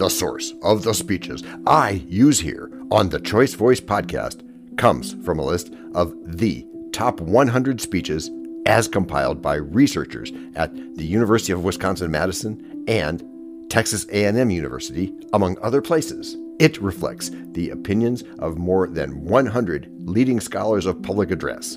the source of the speeches I use here on the Choice Voice podcast comes from a list of the top 100 speeches as compiled by researchers at the University of Wisconsin-Madison and Texas A&M University, among other places. It reflects the opinions of more than 100 leading scholars of public address.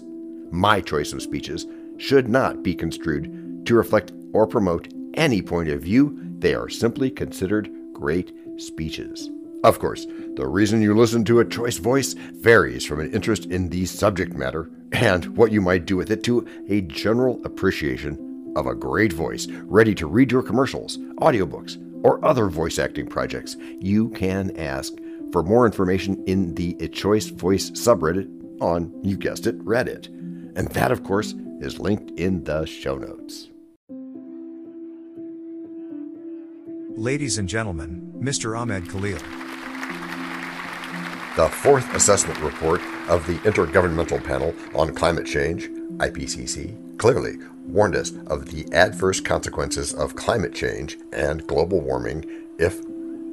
My choice of speeches should not be construed to reflect or promote any point of view. They are simply considered great speeches. Of course, the reason you listen to a choice voice varies from an interest in the subject matter and what you might do with it to a general appreciation of a great voice ready to read your commercials, audiobooks, or other voice acting projects. You can ask for more information in the A Choice Voice subreddit on, you guessed it, Reddit. And that, of course, is linked in the show notes. Ladies and gentlemen, Mr. Ahmed Khaleel. The fourth assessment report of the Intergovernmental Panel on Climate Change, IPCC, clearly warned us of the adverse consequences of climate change and global warming if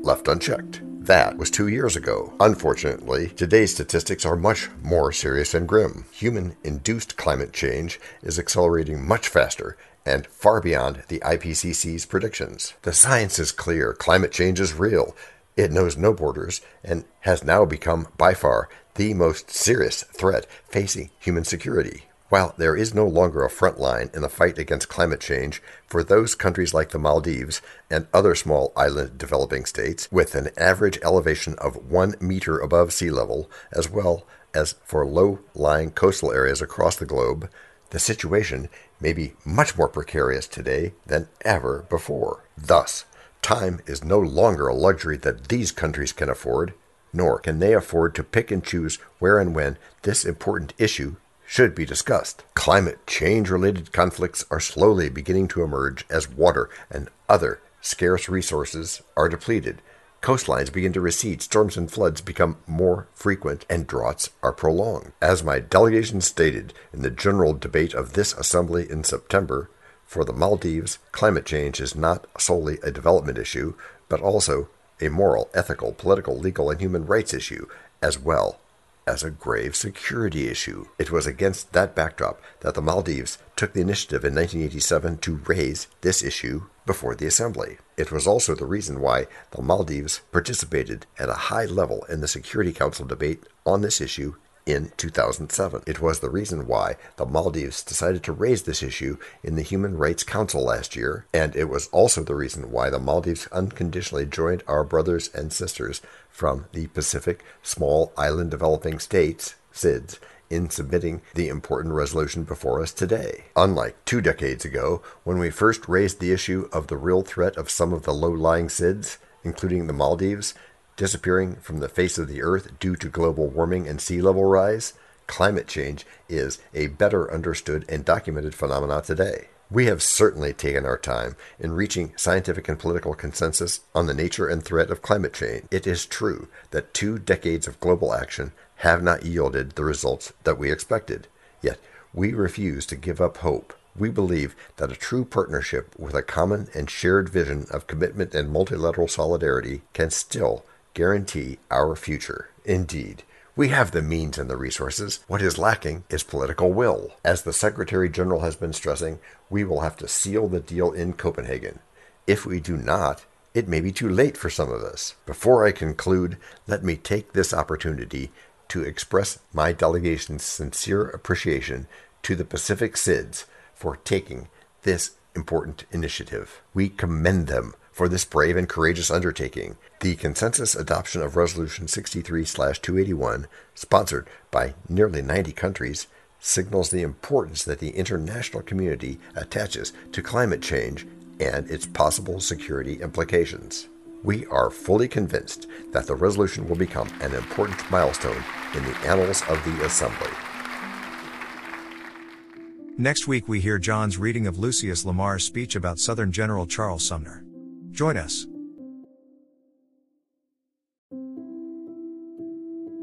left unchecked. That was two years ago. Unfortunately, today's statistics are much more serious and grim. Human induced climate change is accelerating much faster and far beyond the IPCC's predictions. The science is clear climate change is real. It knows no borders and has now become, by far, the most serious threat facing human security. While there is no longer a front line in the fight against climate change for those countries like the Maldives and other small island developing states with an average elevation of one meter above sea level, as well as for low lying coastal areas across the globe, the situation may be much more precarious today than ever before. Thus, time is no longer a luxury that these countries can afford, nor can they afford to pick and choose where and when this important issue should be discussed. Climate change related conflicts are slowly beginning to emerge as water and other scarce resources are depleted Coastlines begin to recede, storms and floods become more frequent, and droughts are prolonged. As my delegation stated in the general debate of this assembly in September, for the Maldives, climate change is not solely a development issue, but also a moral, ethical, political, legal, and human rights issue, as well as a grave security issue. It was against that backdrop that the Maldives took the initiative in 1987 to raise this issue before the Assembly. It was also the reason why the Maldives participated at a high level in the Security Council debate on this issue in 2007. It was the reason why the Maldives decided to raise this issue in the Human Rights Council last year, and it was also the reason why the Maldives unconditionally joined our brothers and sisters from the Pacific Small Island Developing States, SIDS, in submitting the important resolution before us today. Unlike two decades ago, when we first raised the issue of the real threat of some of the low lying SIDS, including the Maldives, disappearing from the face of the earth due to global warming and sea level rise, climate change is a better understood and documented phenomenon today. We have certainly taken our time in reaching scientific and political consensus on the nature and threat of climate change. It is true that two decades of global action have not yielded the results that we expected. Yet, we refuse to give up hope. We believe that a true partnership with a common and shared vision of commitment and multilateral solidarity can still guarantee our future. Indeed, we have the means and the resources. What is lacking is political will. As the Secretary General has been stressing, we will have to seal the deal in Copenhagen. If we do not, it may be too late for some of us. Before I conclude, let me take this opportunity to express my delegation's sincere appreciation to the Pacific SIDS for taking this important initiative. We commend them for this brave and courageous undertaking. The consensus adoption of Resolution 63 281, sponsored by nearly 90 countries, signals the importance that the international community attaches to climate change and its possible security implications. We are fully convinced that the resolution will become an important milestone in the annals of the Assembly. Next week, we hear John's reading of Lucius Lamar's speech about Southern General Charles Sumner. Join us.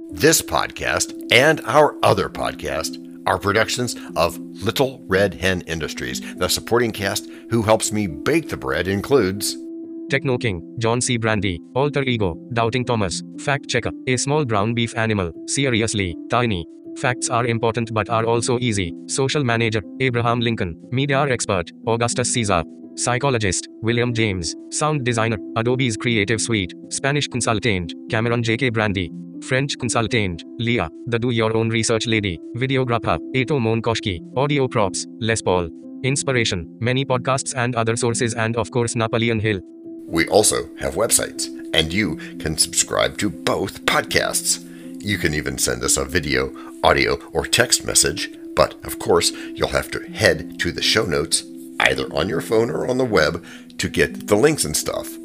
This podcast and our other podcast are productions of Little Red Hen Industries. The supporting cast who helps me bake the bread includes Techno King, John C. Brandy, Alter Ego, Doubting Thomas, Fact Checker, A Small Brown Beef Animal, Seriously, Tiny. Facts are important but are also easy. Social Manager, Abraham Lincoln, Media Expert, Augustus Caesar. Psychologist, William James. Sound Designer, Adobe's Creative Suite. Spanish Consultant, Cameron J.K. Brandy. French Consultant, Leah, the Do Your Own Research Lady. Videographer, Ato Monkoshki. Audio Props, Les Paul. Inspiration, many podcasts and other sources and of course Napoleon Hill. We also have websites, and you can subscribe to both podcasts. You can even send us a video, audio, or text message, but of course, you'll have to head to the show notes, either on your phone or on the web, to get the links and stuff.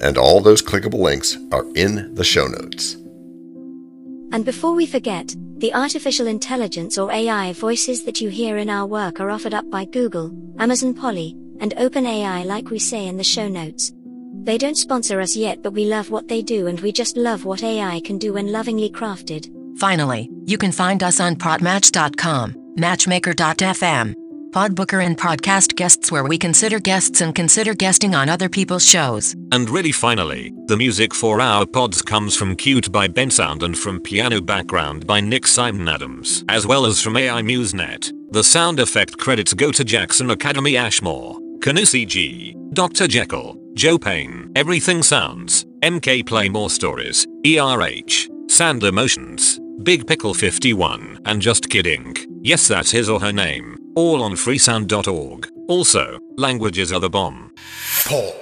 And all those clickable links are in the show notes. And before we forget, the artificial intelligence or AI voices that you hear in our work are offered up by Google, Amazon Polly, and OpenAI like we say in the show notes. They don't sponsor us yet, but we love what they do and we just love what AI can do when lovingly crafted. Finally, you can find us on Podmatch.com, Matchmaker.fm, Podbooker, and Podcast Guests, where we consider guests and consider guesting on other people's shows. And really finally, the music for our pods comes from Cute by Bensound and from Piano Background by Nick Simon Adams, as well as from AI MuseNet. The sound effect credits go to Jackson Academy Ashmore, Canusi G, Dr. Jekyll, Joe Payne, Everything Sounds, MK Play More Stories, ERH, Sand Emotions, Big Pickle 51, and Just Kidding. Yes, that's his or her name. All on freesound.org. Also, languages are the bomb. Paul